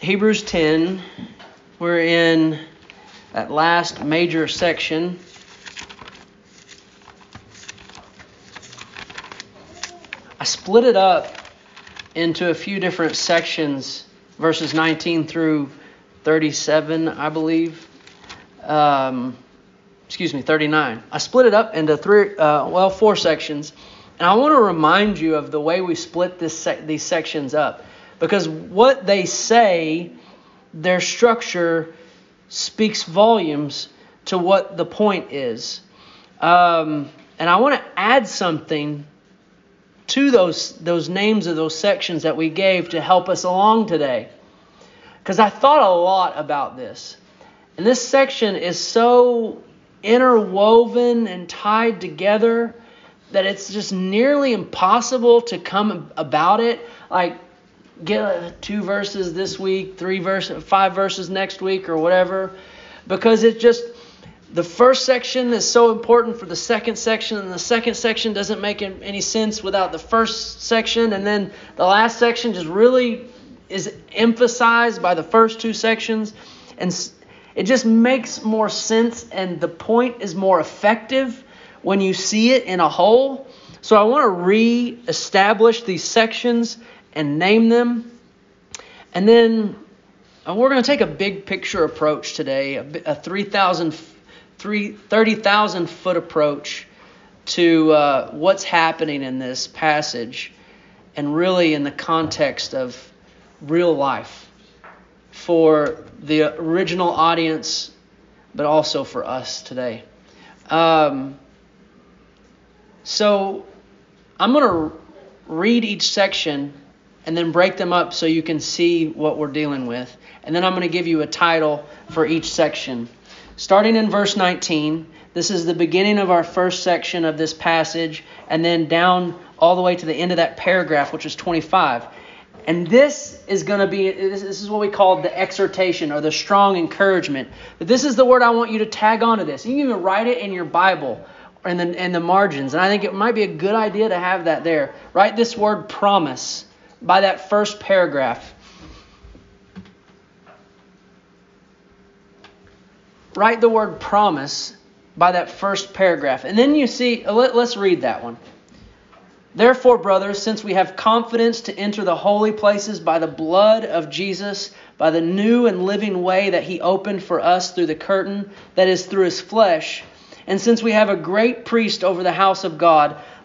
Hebrews 10. We're in that last major section. I split it up into a few different sections, verses 19 through 37, I believe. Um, excuse me, 39. I split it up into three, uh, well, four sections. And I want to remind you of the way we split this sec- these sections up. Because what they say, their structure speaks volumes to what the point is. Um, and I want to add something to those, those names of those sections that we gave to help us along today. Because I thought a lot about this. And this section is so interwoven and tied together that it's just nearly impossible to come about it. Like, get two verses this week, three verses, five verses next week, or whatever, because it just the first section is so important for the second section, and the second section doesn't make any sense without the first section, and then the last section just really is emphasized by the first two sections, and it just makes more sense, and the point is more effective when you see it in a whole. So I want to re-establish these sections and name them, and then uh, we're going to take a big picture approach today, a 3,000 30,000 foot approach to uh, what's happening in this passage and really in the context of real life for the original audience, but also for us today. Um, so I'm going to read each section and then break them up so you can see what we're dealing with. And then I'm going to give you a title for each section. Starting in verse 19, this is the beginning of our first section of this passage, and then down all the way to the end of that paragraph, which is 25. And this is going to be, this is what we call the exhortation or the strong encouragement. This is the word I want you to tag onto this. You can even write it in your Bible in the, in the margins. And I think it might be a good idea to have that there. Write this word promise by that first paragraph. write the word promise by that first paragraph. And then you see, uh, let, us read that one. Therefore, brothers, since we have confidence to enter the holy places by the blood of Jesus, by the new and living way that he opened for us through the curtain, that is, through his flesh, and since we have a great priest over the house of God,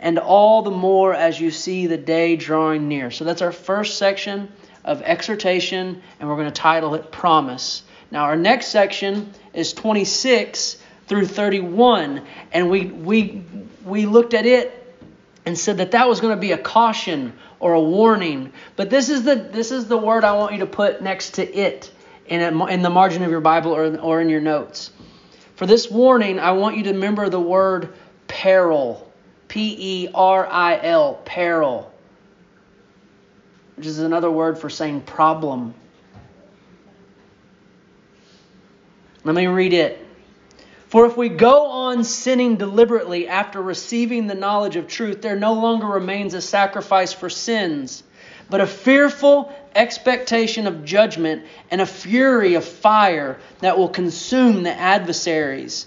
and all the more as you see the day drawing near. So that's our first section of exhortation, and we're going to title it Promise. Now, our next section is 26 through 31, and we we we looked at it and said that that was going to be a caution or a warning. But this is the this is the word I want you to put next to it in a, in the margin of your Bible or or in your notes. For this warning, I want you to remember the word peril, P E R I L, peril, which is another word for saying problem. Let me read it. For if we go on sinning deliberately after receiving the knowledge of truth, there no longer remains a sacrifice for sins, but a fearful expectation of judgment and a fury of fire that will consume the adversaries.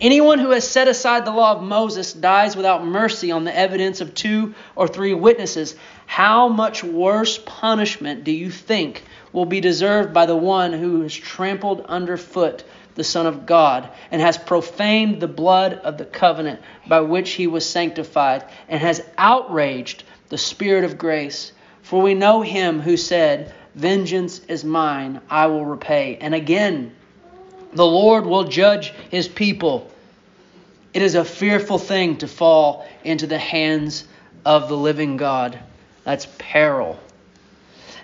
Anyone who has set aside the law of Moses dies without mercy on the evidence of two or three witnesses. How much worse punishment do you think will be deserved by the one who has trampled underfoot the Son of God, and has profaned the blood of the covenant by which he was sanctified, and has outraged the Spirit of grace. For we know him who said, Vengeance is mine, I will repay. And again, the Lord will judge his people. It is a fearful thing to fall into the hands of the living God. That's peril.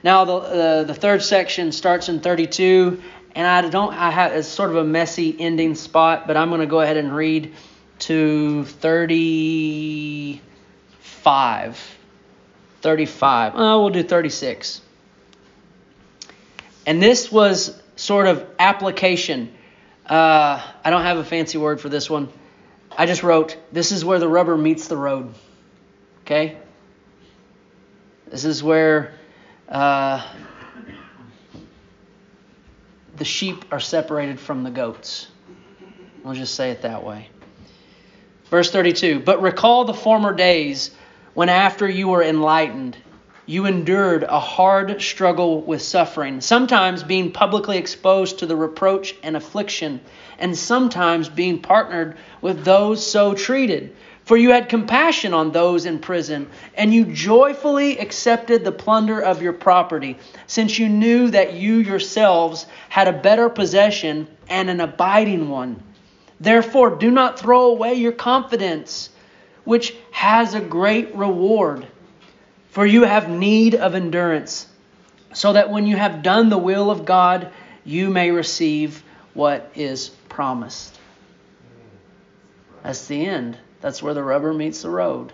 Now, the, uh, the third section starts in 32 and I don't. I have it's sort of a messy ending spot, but I'm going to go ahead and read to 35. 35. Oh, we'll do 36. And this was sort of application. Uh, I don't have a fancy word for this one. I just wrote, this is where the rubber meets the road. Okay? This is where uh, the sheep are separated from the goats. We'll just say it that way. Verse 32 But recall the former days when, after you were enlightened, you endured a hard struggle with suffering, sometimes being publicly exposed to the reproach and affliction, and sometimes being partnered with those so treated. For you had compassion on those in prison, and you joyfully accepted the plunder of your property, since you knew that you yourselves had a better possession and an abiding one. Therefore, do not throw away your confidence, which has a great reward. For you have need of endurance, so that when you have done the will of God, you may receive what is promised. That's the end. That's where the rubber meets the road.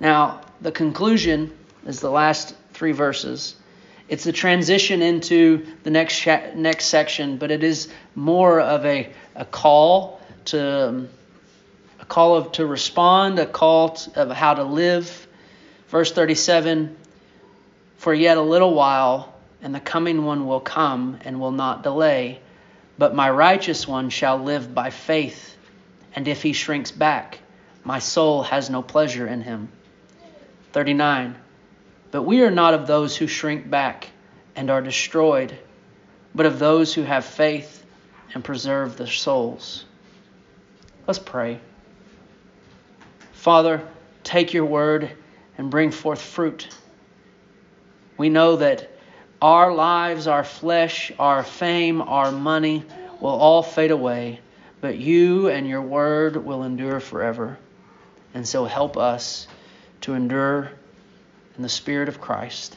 Now, the conclusion is the last three verses. It's the transition into the next next section, but it is more of a, a call to um, a call of to respond, a call to, of how to live. Verse 37 For yet a little while, and the coming one will come and will not delay, but my righteous one shall live by faith and if he shrinks back, my soul has no pleasure in him. 39. But we are not of those who shrink back and are destroyed, but of those who have faith and preserve their souls. Let's pray. Father, take your word and bring forth fruit. We know that our lives, our flesh, our fame, our money will all fade away but you and your word will endure forever. And so help us to endure in the Spirit of Christ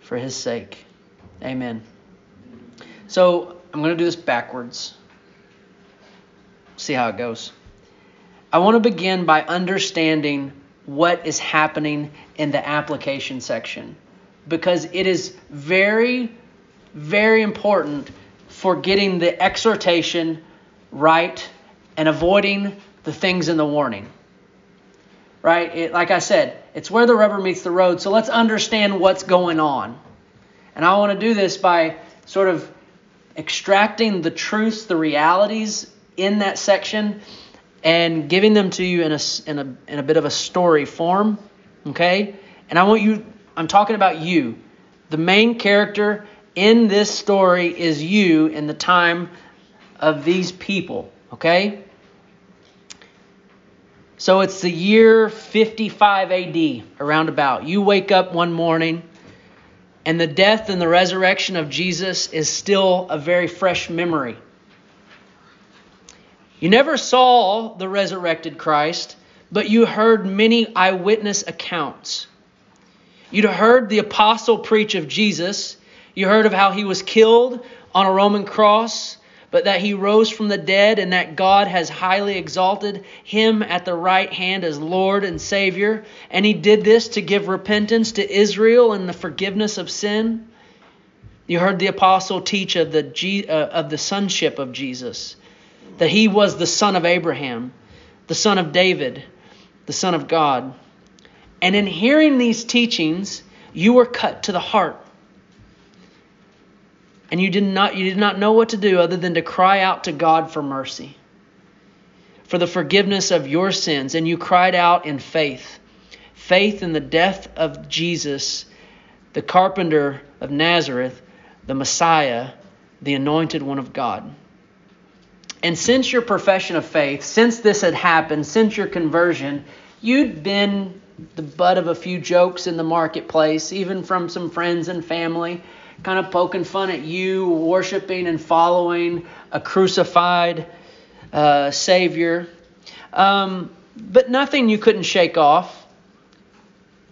for his sake. Amen. So I'm going to do this backwards. See how it goes. I want to begin by understanding what is happening in the application section because it is very, very important for getting the exhortation right and avoiding the things in the warning. Right? It, like I said, it's where the rubber meets the road. So let's understand what's going on. And I want to do this by sort of extracting the truths, the realities in that section, and giving them to you in a, in a, in a bit of a story form. Okay? And I want you, I'm talking about you. The main character in this story is you in the time of these people, okay? So it's the year 55 AD, around about. You wake up one morning, and the death and the resurrection of Jesus is still a very fresh memory. You never saw the resurrected Christ, but you heard many eyewitness accounts. You'd heard the apostle preach of Jesus. You heard of how he was killed on a Roman cross but that he rose from the dead and that God has highly exalted him at the right hand as Lord and Savior. And he did this to give repentance to Israel and the forgiveness of sin. You heard the apostle teach of the, uh, of the sonship of Jesus, that he was the son of Abraham, the son of David, the son of God. And in hearing these teachings, you were cut to the heart. And you did not you did not know what to do other than to cry out to God for mercy for the forgiveness of your sins. And you cried out in faith faith in the death of Jesus the carpenter of Nazareth the Messiah the anointed one of God and since your profession of faith since this had happened since your conversion you'd been the butt of a few jokes in the marketplace even from some friends and family kind of poking fun at you worshiping and following a crucified uh, Savior. Um, but nothing you couldn't shake off.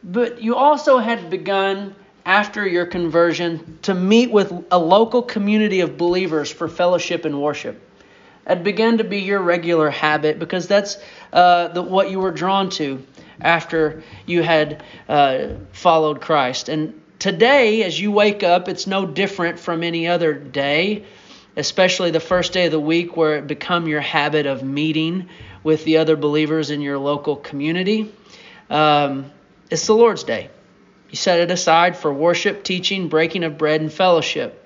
But you also had begun after your conversion to meet with a local community of believers for fellowship and worship. It began to be your regular habit because that's uh, the, what you were drawn to after you had uh, followed Christ. And today, as you wake up, it's no different from any other day, especially the first day of the week where it become your habit of meeting with the other believers in your local community. Um, it's the Lord's Day. You set it aside for worship, teaching, breaking of bread, and fellowship.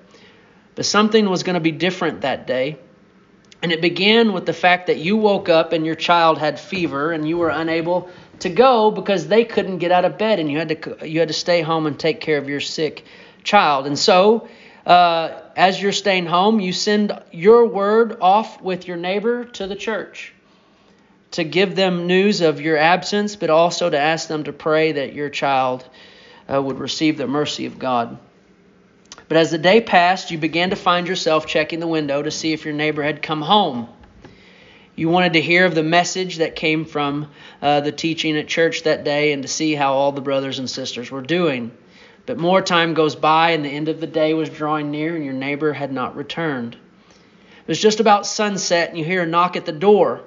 But something was going to be different that day. And it began with the fact that you woke up and your child had fever and you were unable to go because they couldn't get out of bed and you had to you had to stay home and take care of your sick child. And so, uh, as you're staying home, you send your word off with your neighbor to the church to give them news of your absence, but also to ask them to pray that your child uh, would receive the mercy of God. But as the day passed, you began to find yourself checking the window to see if your neighbor had come home. You wanted to hear of the message that came from uh, the teaching at church that day and to see how all the brothers and sisters were doing. But more time goes by, and the end of the day was drawing near, and your neighbor had not returned. It was just about sunset, and you hear a knock at the door.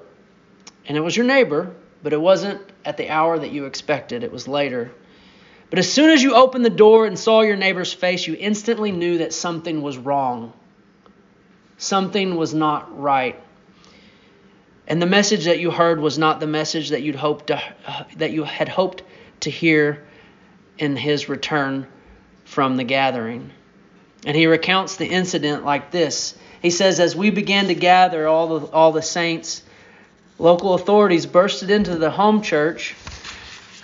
And it was your neighbor, but it wasn't at the hour that you expected, it was later. But as soon as you opened the door and saw your neighbor's face, you instantly knew that something was wrong. Something was not right. And the message that you heard was not the message that you'd hoped to, uh, that you had hoped to hear in his return from the gathering. And he recounts the incident like this. He says, As we began to gather all the, all the saints, local authorities bursted into the home church,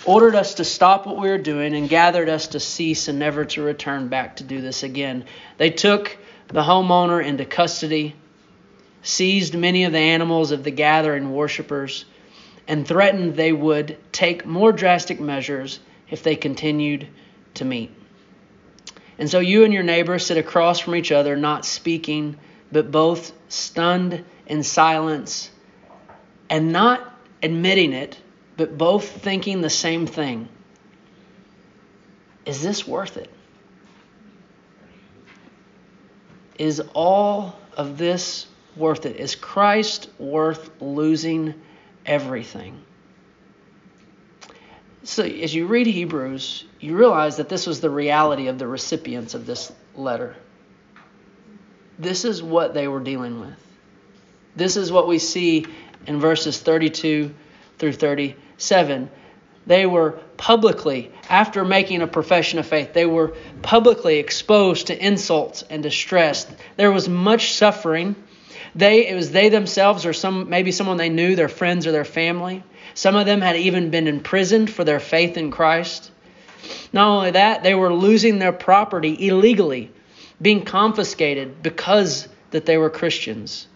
ordered us to stop what we were doing, and gathered us to cease and never to return back to do this again. They took the homeowner into custody seized many of the animals of the gathering worshippers, and threatened they would take more drastic measures if they continued to meet. And so you and your neighbor sit across from each other, not speaking, but both stunned in silence and not admitting it, but both thinking the same thing. Is this worth it? Is all of this worth it? Is Christ worth losing everything? So, as you read Hebrews, you realize that this was the reality of the recipients of this letter. This is what they were dealing with. This is what we see in verses 32 through 37. They were publicly, after making a profession of faith, they were publicly exposed to insults and distress. There was much suffering they it was they themselves or some maybe someone they knew, their friends or their family. Some of them had even been imprisoned for their faith in Christ. Not only that, they were losing their property illegally, being confiscated because that they were Christians.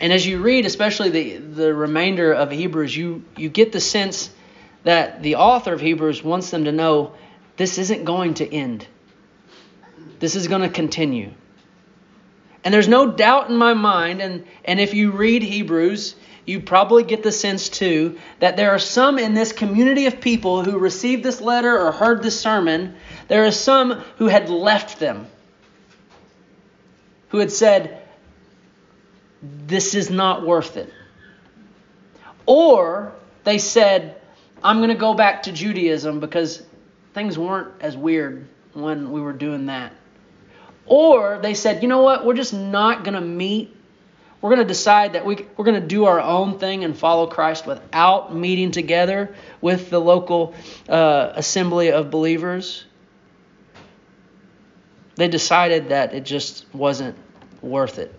And as you read, especially the, the remainder of Hebrews, you, you get the sense that the author of Hebrews wants them to know this isn't going to end. This is going to continue. And there's no doubt in my mind, and, and if you read Hebrews, you probably get the sense too that there are some in this community of people who received this letter or heard this sermon, there are some who had left them, who had said, This is not worth it. Or they said, I'm going to go back to Judaism because things weren't as weird when we were doing that. Or they said, you know what, we're just not going to meet. We're going to decide that we, we're going to do our own thing and follow Christ without meeting together with the local uh, assembly of believers. They decided that it just wasn't worth it.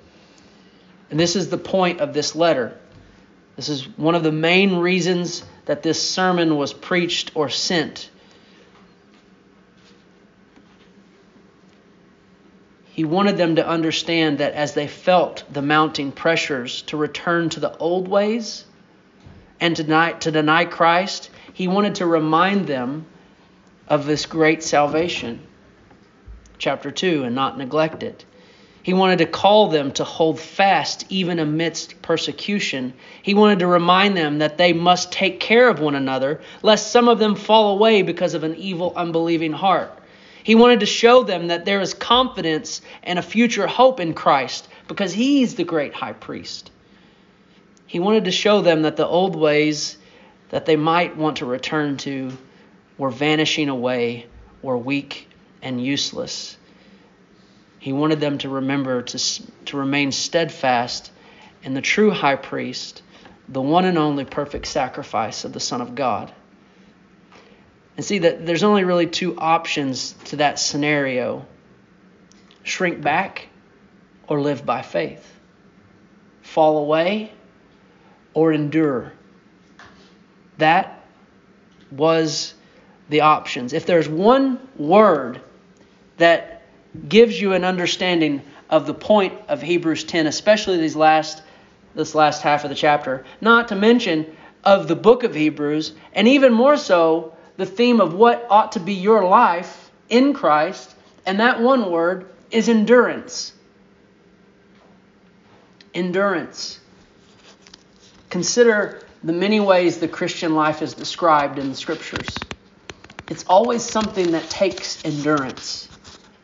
And this is the point of this letter. This is one of the main reasons that this sermon was preached or sent He wanted them to understand that as they felt the mounting pressures to return to the old ways and to deny, to deny Christ, he wanted to remind them of this great salvation. Chapter 2, and not neglect it. He wanted to call them to hold fast even amidst persecution. He wanted to remind them that they must take care of one another, lest some of them fall away because of an evil, unbelieving heart. He wanted to show them that there is confidence and a future hope in Christ because he's the great high priest. He wanted to show them that the old ways that they might want to return to were vanishing away, were weak and useless. He wanted them to remember to, to remain steadfast in the true high priest, the one and only perfect sacrifice of the Son of God. And see that there's only really two options to that scenario shrink back or live by faith, fall away or endure. That was the options. If there's one word that gives you an understanding of the point of Hebrews 10, especially these last this last half of the chapter, not to mention of the book of Hebrews, and even more so the theme of what ought to be your life in Christ, and that one word is endurance. Endurance. Consider the many ways the Christian life is described in the scriptures. It's always something that takes endurance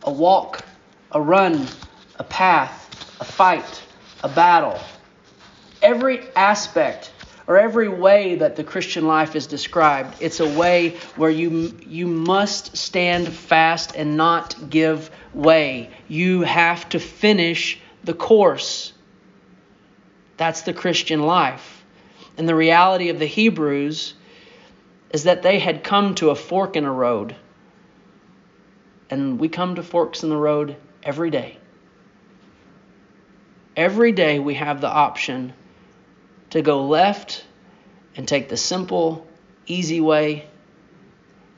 a walk, a run, a path, a fight, a battle. Every aspect or every way that the Christian life is described, it's a way where you, you must stand fast and not give way. You have to finish the course. That's the Christian life. And the reality of the Hebrews is that they had come to a fork in a road. And we come to forks in the road every day. Every day we have the option to go left and take the simple, easy way,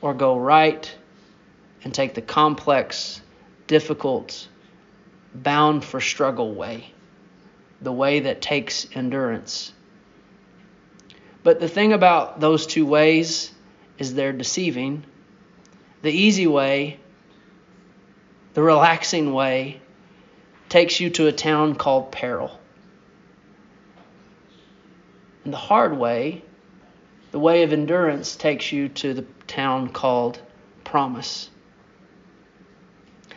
or go right and take the complex, difficult, bound for struggle way, the way that takes endurance. But the thing about those two ways is they're deceiving. The easy way, the relaxing way, takes you to a town called peril. And the hard way, the way of endurance, takes you to the town called promise.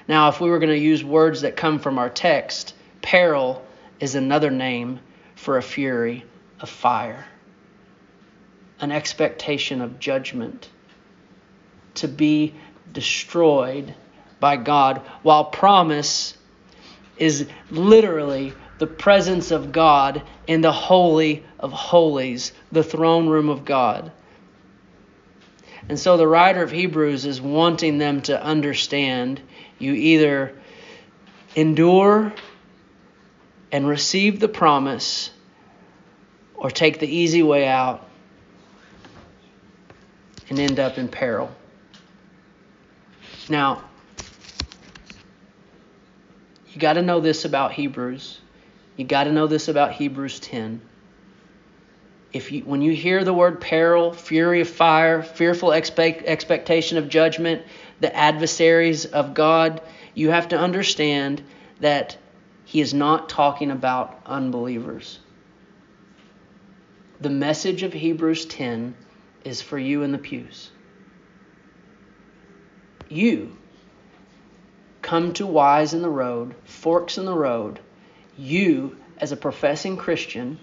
Now, if we were going to use words that come from our text, peril is another name for a fury of fire, an expectation of judgment, to be destroyed by God, while promise is literally the presence of God in the Holy of Holies, the throne room of God. And so the writer of Hebrews is wanting them to understand you either endure and receive the promise or take the easy way out and end up in peril. Now, you got to know this about Hebrews. You got to know this about Hebrews 10. If you, when you hear the word peril, fury of fire, fearful expect, expectation of judgment, the adversaries of God, you have to understand that he is not talking about unbelievers. The message of Hebrews 10 is for you in the pews. You come to wise in the road, forks in the road, you, as a professing Christian,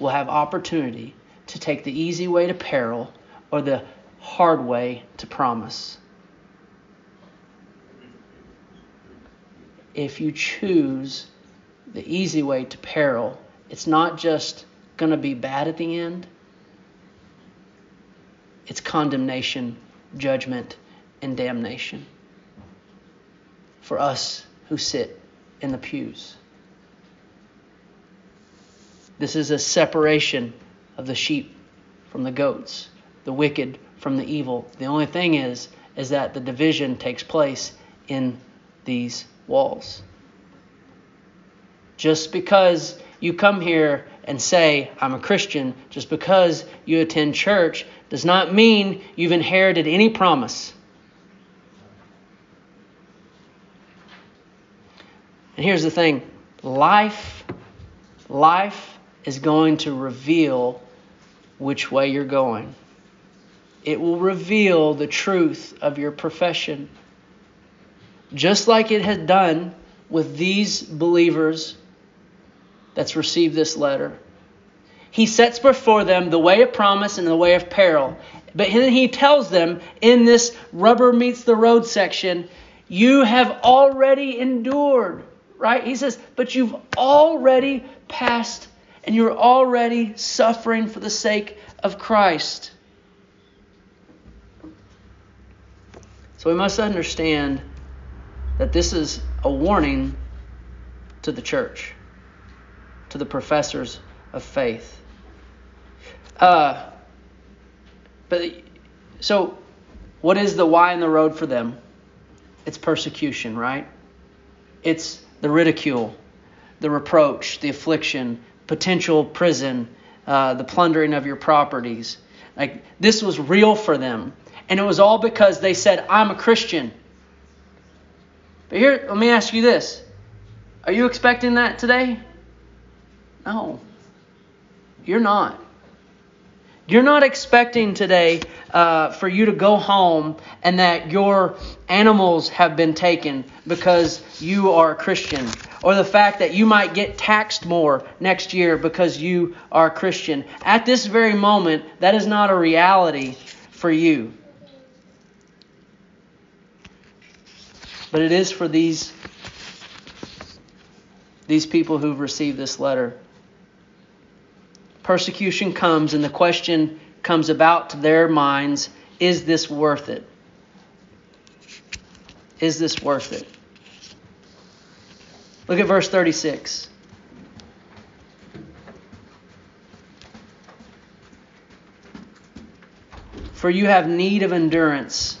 will have opportunity to take the easy way to peril or the hard way to promise. If you choose the easy way to peril, it's not just going to be bad at the end, it's condemnation, judgment, and damnation for us who sit in the pews. This is a separation of the sheep from the goats, the wicked from the evil. The only thing is is that the division takes place in these walls. Just because you come here and say, I'm a Christian, just because you attend church, does not mean you've inherited any promise. And here's the thing life, life is going to reveal which way you're going. It will reveal the truth of your profession. just like it had done with these believers that's received this letter. He sets before them the way of promise and the way of peril. But then he tells them in this rubber meets the road section, you have already endured, right? He says, but you've already passed and you're already suffering for the sake of Christ. So we must understand that this is a warning to the church, to the professors of faith. Uh, but so, what is the why in the road for them? It's persecution, right? It's the ridicule, the reproach, the affliction, potential prison, uh, the plundering of your properties. Like this was real for them, and it was all because they said, "I'm a Christian." But here, let me ask you this: Are you expecting that today? No, you're not. You're not expecting today uh, for you to go home and that your animals have been taken because you are a Christian, or the fact that you might get taxed more next year because you are a Christian. At this very moment, that is not a reality for you. But it is for these, these people who've received this letter persecution comes and the question comes about to their minds is this worth it? Is this worth it? Look at verse 36. For you have need of endurance,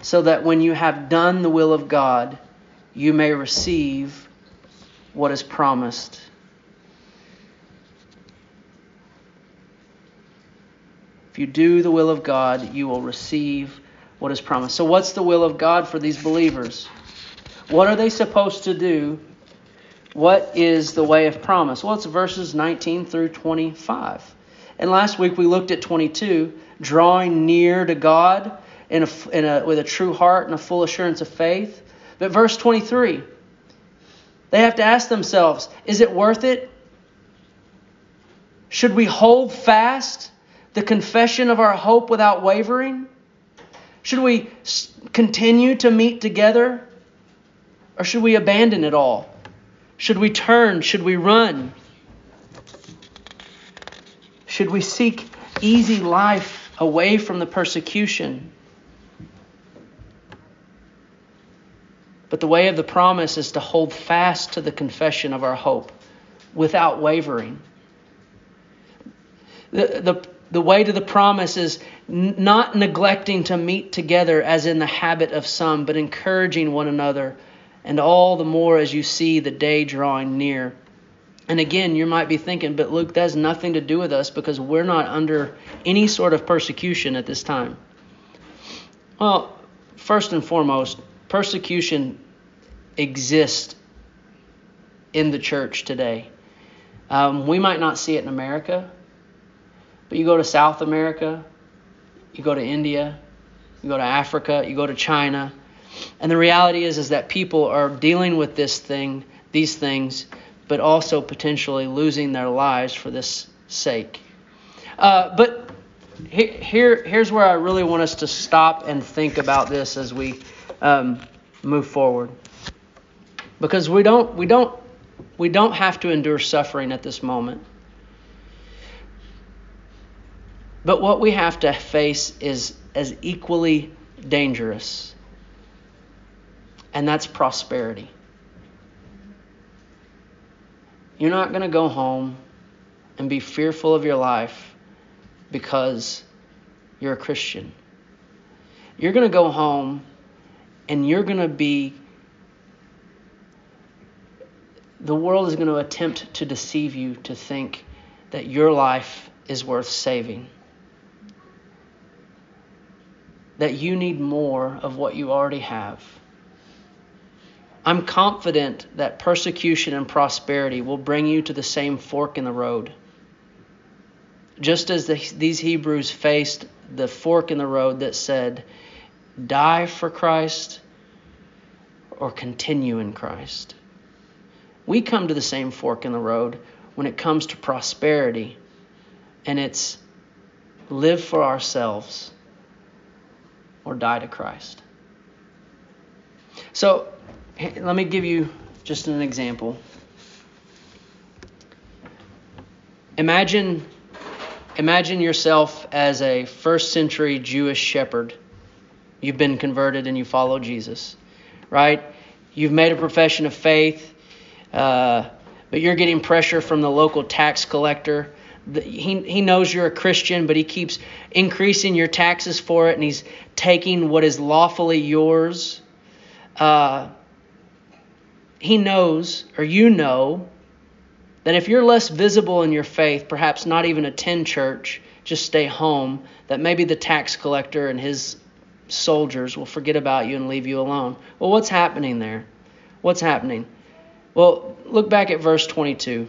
so that when you have done the will of God, you may receive what is promised. You do the will of God, you will receive what is promised. So, what's the will of God for these believers? What are they supposed to do? What is the way of promise? Well, it's verses 19 through 25. And last week we looked at 22, drawing near to God in a, in a, with a true heart and a full assurance of faith. But verse 23, they have to ask themselves is it worth it? Should we hold fast the confession of our hope without wavering? Should we continue to meet together? Or should we abandon it all? Should we turn? Should we run? Should we seek easy life away from the persecution? But the way of the promise is to hold fast to the confession of our hope without wavering. The, the, the way to the promise is not neglecting to meet together as in the habit of some, but encouraging one another, and all the more as you see the day drawing near. And again, you might be thinking, but Luke, that has nothing to do with us because we're not under any sort of persecution at this time. Well, first and foremost, persecution exists in the church today. Um, we might not see it in America, but you go to South America, you go to India, you go to Africa, you go to China, and the reality is is that people are dealing with this thing, these things, but also potentially losing their lives for this sake. Uh, but here, here's where I really want us to stop and think about this as we um, move forward, because we don't, we don't, we don't have to endure suffering at this moment. But what we have to face is as equally dangerous, and that's prosperity. You're not going to go home and be fearful of your life because you're a Christian. You're going to go home and you're going to be. The world is going to attempt to deceive you to think that your life is worth saving that you need more of what you already have. I'm confident that persecution and prosperity will bring you to the same fork in the road. Just as the, these Hebrews faced the fork in the road that said, die for Christ or continue in Christ. We come to the same fork in the road when it comes to prosperity, and it's live for ourselves or die to Christ. So, let me give you just an example. Imagine imagine yourself as a first century Jewish shepherd. You've been converted and you follow Jesus, right? You've made a profession of faith, uh, but you're getting pressure from the local tax collector. He, he knows you're a Christian, but he keeps increasing your taxes for it, and he's taking what is lawfully yours. Uh, he knows, or you know, that if you're less visible in your faith, perhaps not even attend church, just stay home, that maybe the tax collector and his soldiers will forget about you and leave you alone. Well, what's happening there? What's happening? Well, look back at verse 22.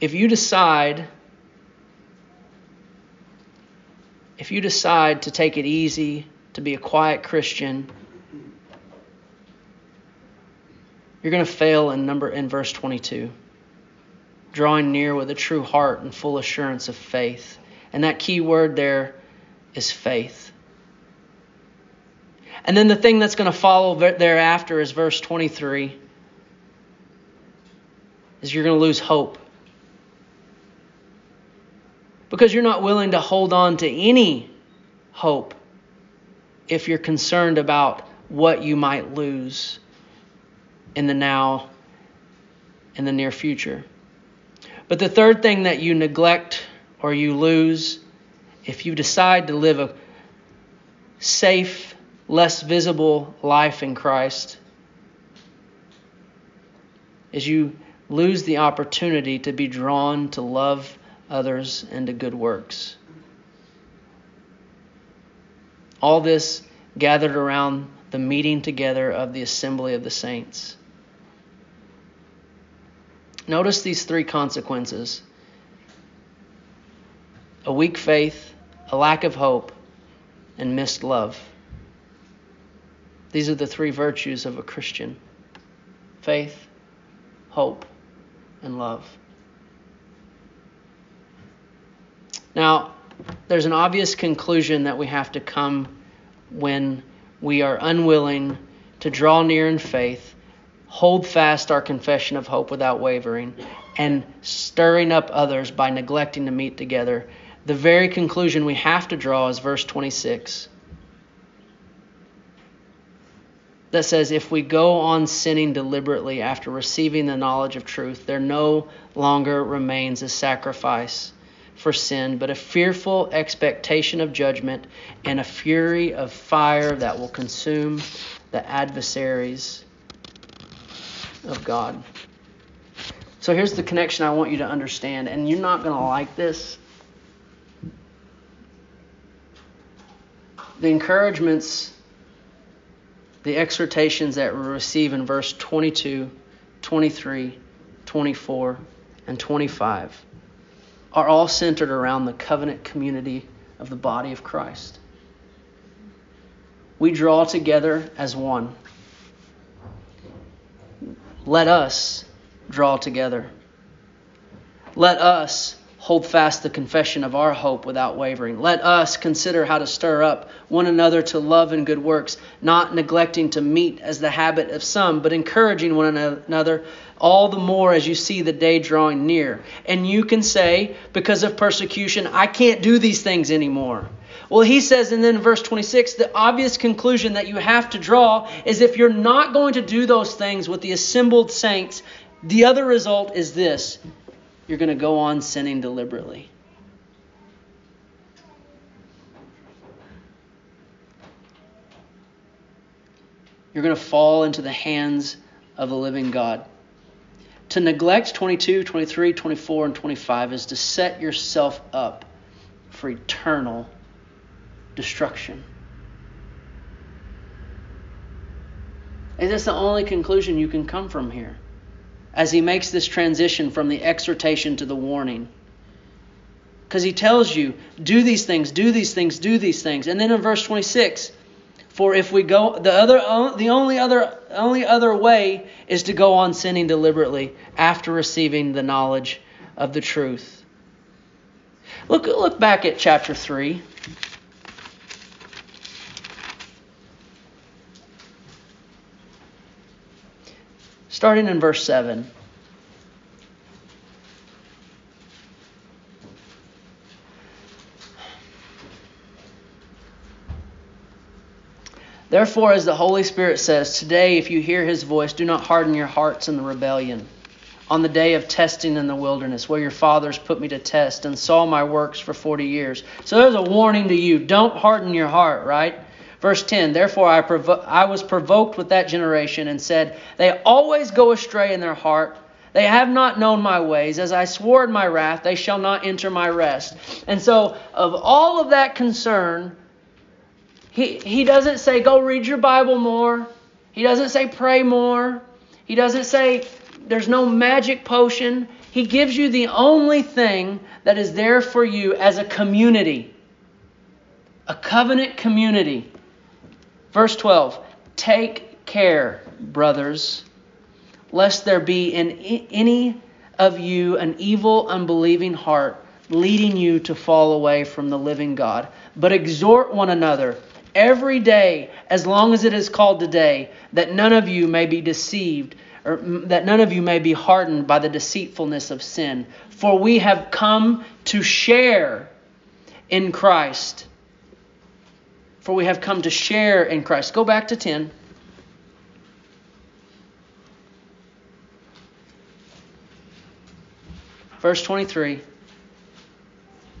If you decide if you decide to take it easy to be a quiet Christian, you're going to fail in number in verse 22. Drawing near with a true heart and full assurance of faith. And that key word there is faith. And then the thing that's going to follow thereafter is verse 23 is you're going to lose hope. Because you're not willing to hold on to any hope if you're concerned about what you might lose in the now in the near future. But the third thing that you neglect or you lose if you decide to live a safe, less visible life in Christ is you lose the opportunity to be drawn to love others into good works. All this gathered around the meeting together of the assembly of the saints. Notice these three consequences a weak faith, a lack of hope, and missed love. These are the three virtues of a Christian faith, hope, and love. Now, there's an obvious conclusion that we have to come when we are unwilling to draw near in faith, hold fast our confession of hope without wavering, and stirring up others by neglecting to meet together. The very conclusion we have to draw is verse 26 that says, If we go on sinning deliberately after receiving the knowledge of truth, there no longer remains a sacrifice for sin, but a fearful expectation of judgment and a fury of fire that will consume the adversaries of God. So here's the connection I want you to understand, and you're not going to like this. The encouragements, the exhortations that we receive in verse 22, 23, 24, and 25 are all centered around the covenant community of the body of Christ. We draw together as one. Let us draw together. Let us hold fast the confession of our hope without wavering. Let us consider how to stir up one another to love and good works, not neglecting to meet as the habit of some, but encouraging one another all the more as you see the day drawing near. And you can say, because of persecution, I can't do these things anymore. Well, he says, and then verse 26, the obvious conclusion that you have to draw is if you're not going to do those things with the assembled saints, the other result is this you're going to go on sinning deliberately. You're going to fall into the hands of the living God. To neglect 22, 23, 24, and 25 is to set yourself up for eternal destruction. And that's the only conclusion you can come from here as he makes this transition from the exhortation to the warning. Because he tells you, do these things, do these things, do these things. And then in verse 26, for if we go the other the only other only other way is to go on sinning deliberately after receiving the knowledge of the truth. Look look back at chapter 3. Starting in verse 7. Therefore, as the Holy Spirit says, today, if you hear his voice, do not harden your hearts in the rebellion. On the day of testing in the wilderness, where your fathers put me to test and saw my works for 40 years. So there's a warning to you don't harden your heart, right? Verse 10 Therefore I, provo- I was provoked with that generation and said, They always go astray in their heart. They have not known my ways. As I swore in my wrath, they shall not enter my rest. And so, of all of that concern, he, he doesn't say, go read your Bible more. He doesn't say, pray more. He doesn't say, there's no magic potion. He gives you the only thing that is there for you as a community, a covenant community. Verse 12 Take care, brothers, lest there be in any of you an evil, unbelieving heart leading you to fall away from the living God. But exhort one another every day, as long as it is called today, that none of you may be deceived, or mm, that none of you may be hardened by the deceitfulness of sin. For we have come to share in Christ. For we have come to share in Christ. Go back to 10. Verse 23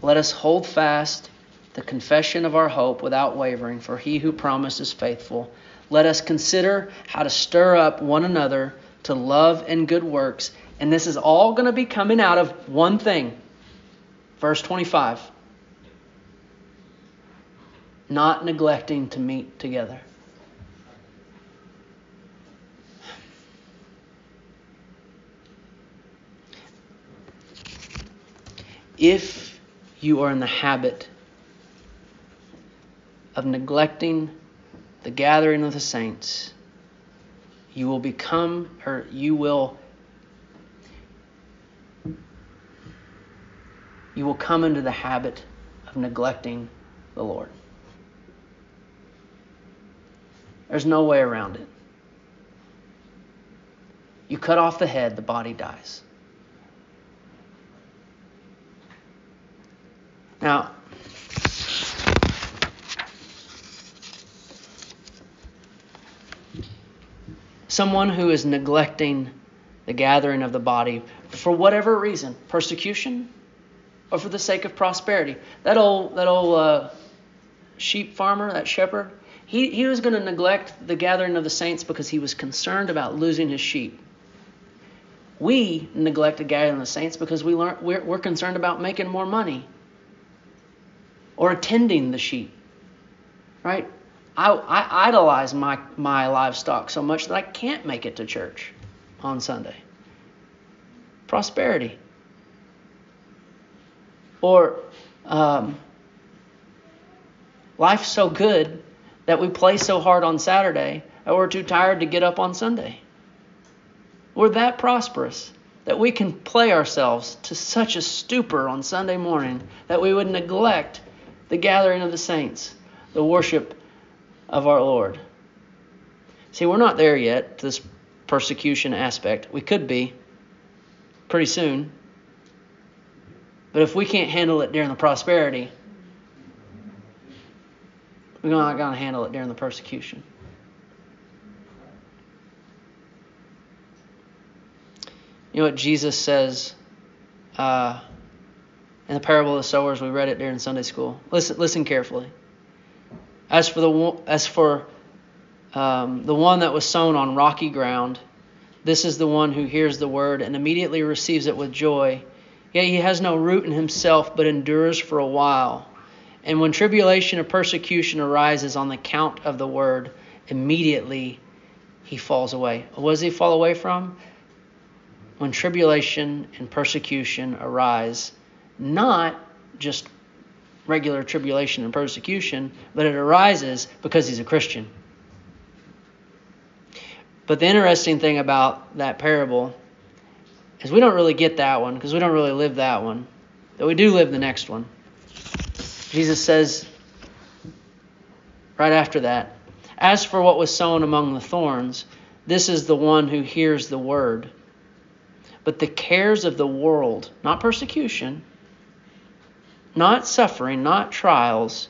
Let us hold fast the confession of our hope without wavering, for he who promised is faithful. Let us consider how to stir up one another to love and good works. And this is all going to be coming out of one thing. Verse 25 not neglecting to meet together. If you are in the habit of neglecting the gathering of the saints, you will become, or you will, you will come into the habit of neglecting the Lord. There's no way around it. You cut off the head, the body dies. Now, someone who is neglecting the gathering of the body for whatever reason, persecution or for the sake of prosperity. That old that old uh, sheep farmer, that shepherd, he, he was going to neglect the gathering of the saints because he was concerned about losing his sheep. We neglect the gathering of the saints because we learn, we're, we're concerned about making more money or attending the sheep. Right? I, I idolize my, my livestock so much that I can't make it to church on Sunday. Prosperity. Or um, life's so good that we play so hard on Saturday that we're too tired to get up on Sunday. We're that prosperous that we can play ourselves to such a stupor on Sunday morning that we would neglect the gathering of the saints, the worship of our Lord. See, we're not there yet, this persecution aspect. We could be pretty soon. But if we can't handle it during the prosperity, we're not going to handle it during the persecution. You know what Jesus says uh, in the parable of the sowers? We read it during Sunday school. Listen, listen carefully. As for the as for um, the one that was sown on rocky ground, this is the one who hears the word and immediately receives it with joy. Yet he has no root in himself, but endures for a while. And when tribulation or persecution arises on the count of the word, immediately he falls away. What does he fall away from? When tribulation and persecution arise, not just regular tribulation and persecution, but it arises because he's a Christian. But the interesting thing about that parable is we don't really get that one because we don't really live that one. But we do live the next one. Jesus says right after that, As for what was sown among the thorns, this is the one who hears the word. But the cares of the world, not persecution, not suffering, not trials,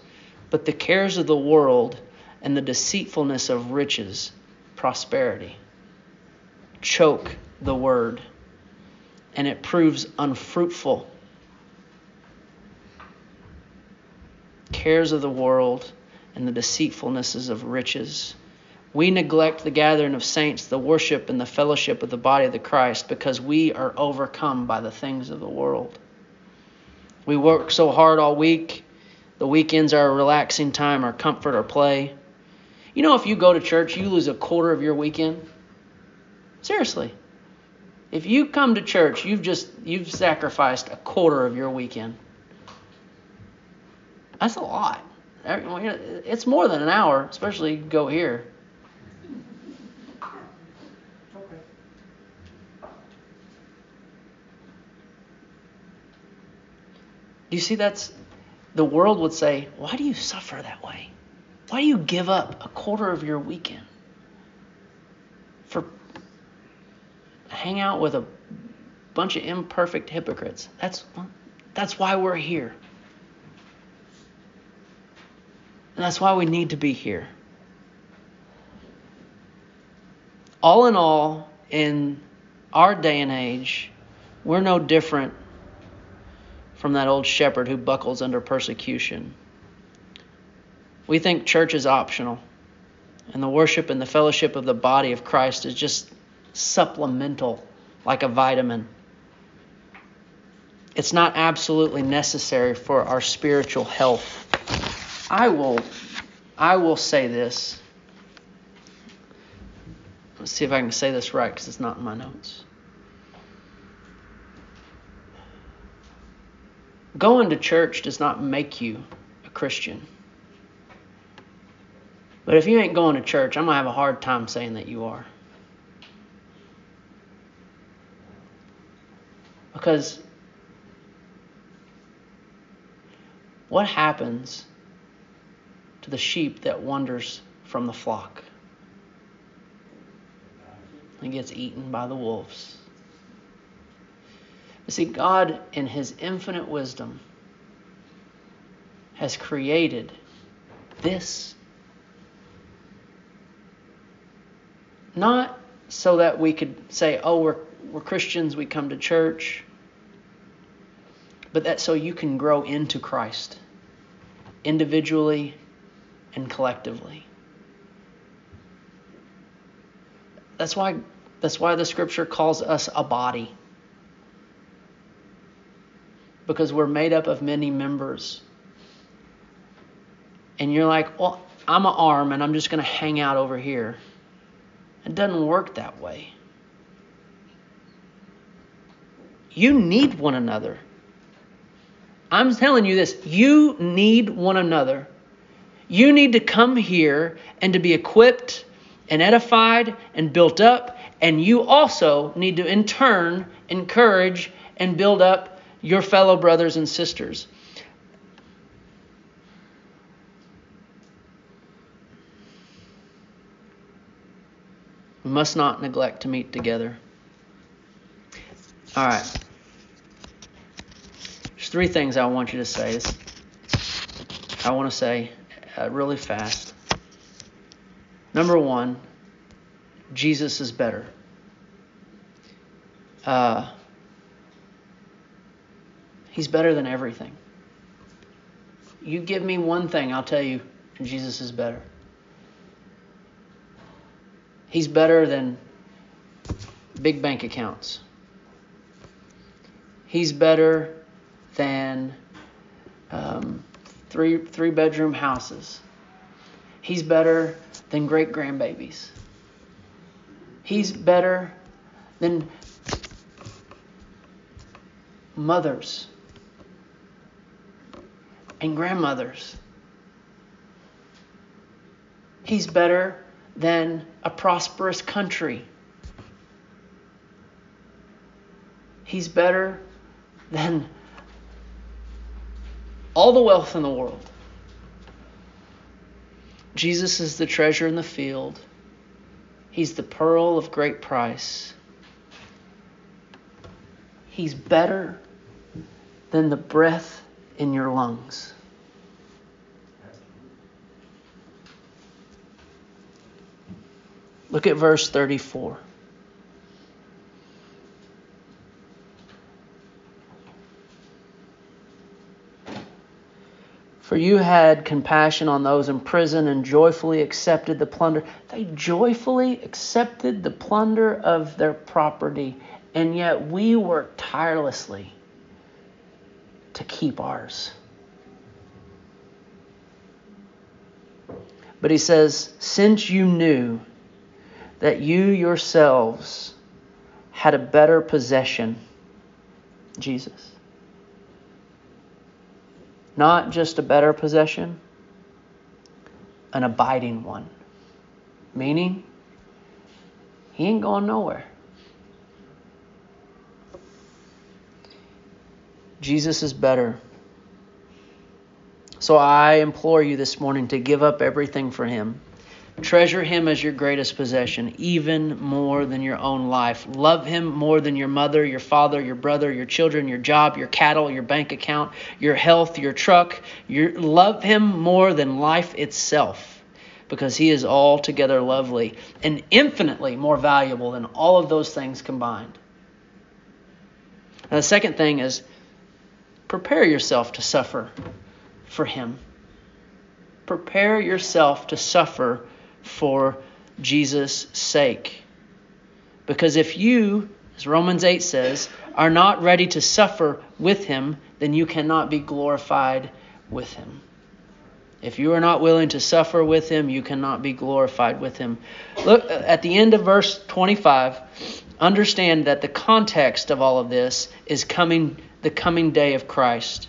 but the cares of the world and the deceitfulness of riches prosperity. Choke the word, and it proves unfruitful. Cares of the world and the deceitfulnesses of riches. We neglect the gathering of saints, the worship and the fellowship of the body of the Christ because we are overcome by the things of the world. We work so hard all week. The weekends are a relaxing time, our comfort, our play. You know, if you go to church, you lose a quarter of your weekend. Seriously. If you come to church, you've just you've sacrificed a quarter of your weekend. That's a lot. It's more than an hour, especially go here. Do you see that's the world would say, why do you suffer that way? Why do you give up a quarter of your weekend for hang out with a bunch of imperfect hypocrites? That's that's why we're here. And that's why we need to be here. All in all, in our day and age, we're no different from that old shepherd who buckles under persecution. We think church is optional, and the worship and the fellowship of the body of Christ is just supplemental, like a vitamin. It's not absolutely necessary for our spiritual health. I will I will say this. Let's see if I can say this right because it's not in my notes. Going to church does not make you a Christian. But if you ain't going to church, I'm going to have a hard time saying that you are. Because what happens to the sheep that wanders from the flock? and gets eaten by the wolves. You see, God, in His infinite wisdom, has created this Not so that we could say, oh, we're, we're Christians, we come to church, but that so you can grow into Christ individually and collectively. That's why that's why the scripture calls us a body. Because we're made up of many members. And you're like, well, I'm an arm and I'm just going to hang out over here. It doesn't work that way. You need one another. I'm telling you this you need one another. You need to come here and to be equipped and edified and built up. And you also need to, in turn, encourage and build up your fellow brothers and sisters. We must not neglect to meet together. All right. There's three things I want you to say. I want to say uh, really fast. Number one, Jesus is better. Uh, he's better than everything. You give me one thing, I'll tell you, Jesus is better. He's better than big bank accounts. He's better than um, three three bedroom houses. He's better than great grandbabies. He's better than mothers and grandmothers. He's better than a prosperous country. He's better than all the wealth in the world. Jesus is the treasure in the field. He's the pearl of great price. He's better than the breath in your lungs. Look at verse 34. For you had compassion on those in prison and joyfully accepted the plunder. They joyfully accepted the plunder of their property, and yet we work tirelessly to keep ours. But he says, Since you knew that you yourselves had a better possession, Jesus not just a better possession, an abiding one. Meaning, he ain't going nowhere. Jesus is better. So I implore you this morning to give up everything for him. Treasure him as your greatest possession, even more than your own life. Love him more than your mother, your father, your brother, your children, your job, your cattle, your bank account, your health, your truck. Your, love him more than life itself because he is altogether lovely and infinitely more valuable than all of those things combined. And the second thing is prepare yourself to suffer for him. Prepare yourself to suffer for Jesus' sake. Because if you, as Romans 8 says, are not ready to suffer with him, then you cannot be glorified with him. If you are not willing to suffer with him, you cannot be glorified with him. Look uh, at the end of verse 25. Understand that the context of all of this is coming the coming day of Christ.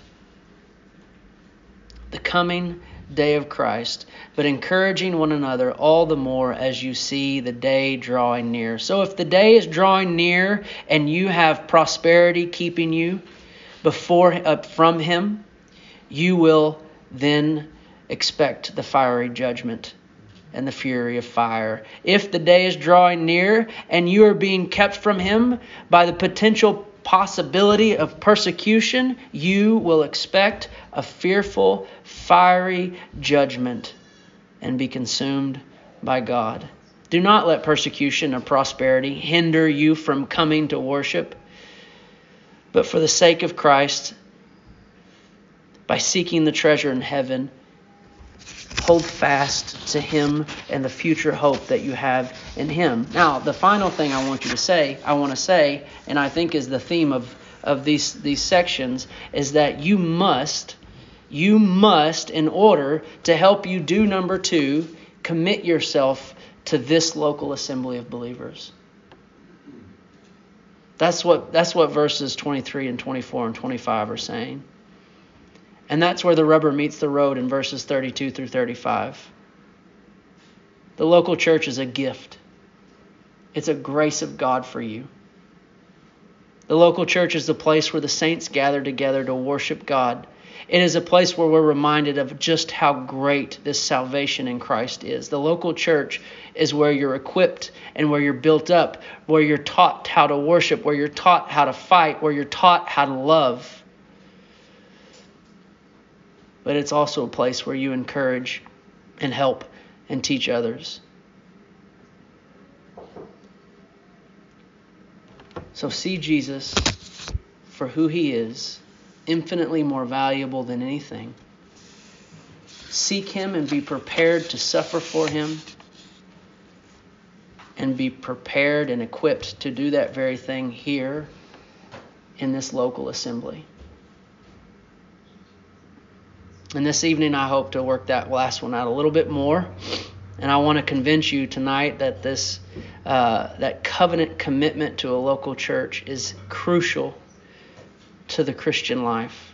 The coming day of Christ, but encouraging one another all the more as you see the day drawing near. So if the day is drawing near and you have prosperity keeping you before from him, you will then expect the fiery judgment and the fury of fire. If the day is drawing near and you are being kept from him by the potential possibility of persecution, you will expect a fearful, fiery judgment and be consumed by God. Do not let persecution or prosperity hinder you from coming to worship, but for the sake of Christ, by seeking the treasure in heaven, hold fast to Him and the future hope that you have in Him. Now, the final thing I want you to say, I want to say, and I think is the theme of, of these, these sections, is that you must, you must, in order to help you do number two, commit yourself to this local assembly of believers. That's what, that's what verses 23 and 24 and 25 are saying. And that's where the rubber meets the road in verses 32 through 35. The local church is a gift, it's a grace of God for you. The local church is the place where the saints gather together to worship God. It is a place where we're reminded of just how great this salvation in Christ is. The local church is where you're equipped and where you're built up, where you're taught how to worship, where you're taught how to fight, where you're taught how to love but it's also a place where you encourage and help and teach others. So see Jesus for who he is, infinitely more valuable than anything. Seek him and be prepared to suffer for him, and be prepared and equipped to do that very thing here in this local assembly. And this evening, I hope to work that last one out a little bit more. And I want to convince you tonight that this uh, that covenant commitment to a local church is crucial to the Christian life.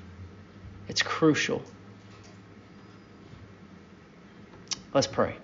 It's crucial. Let's pray.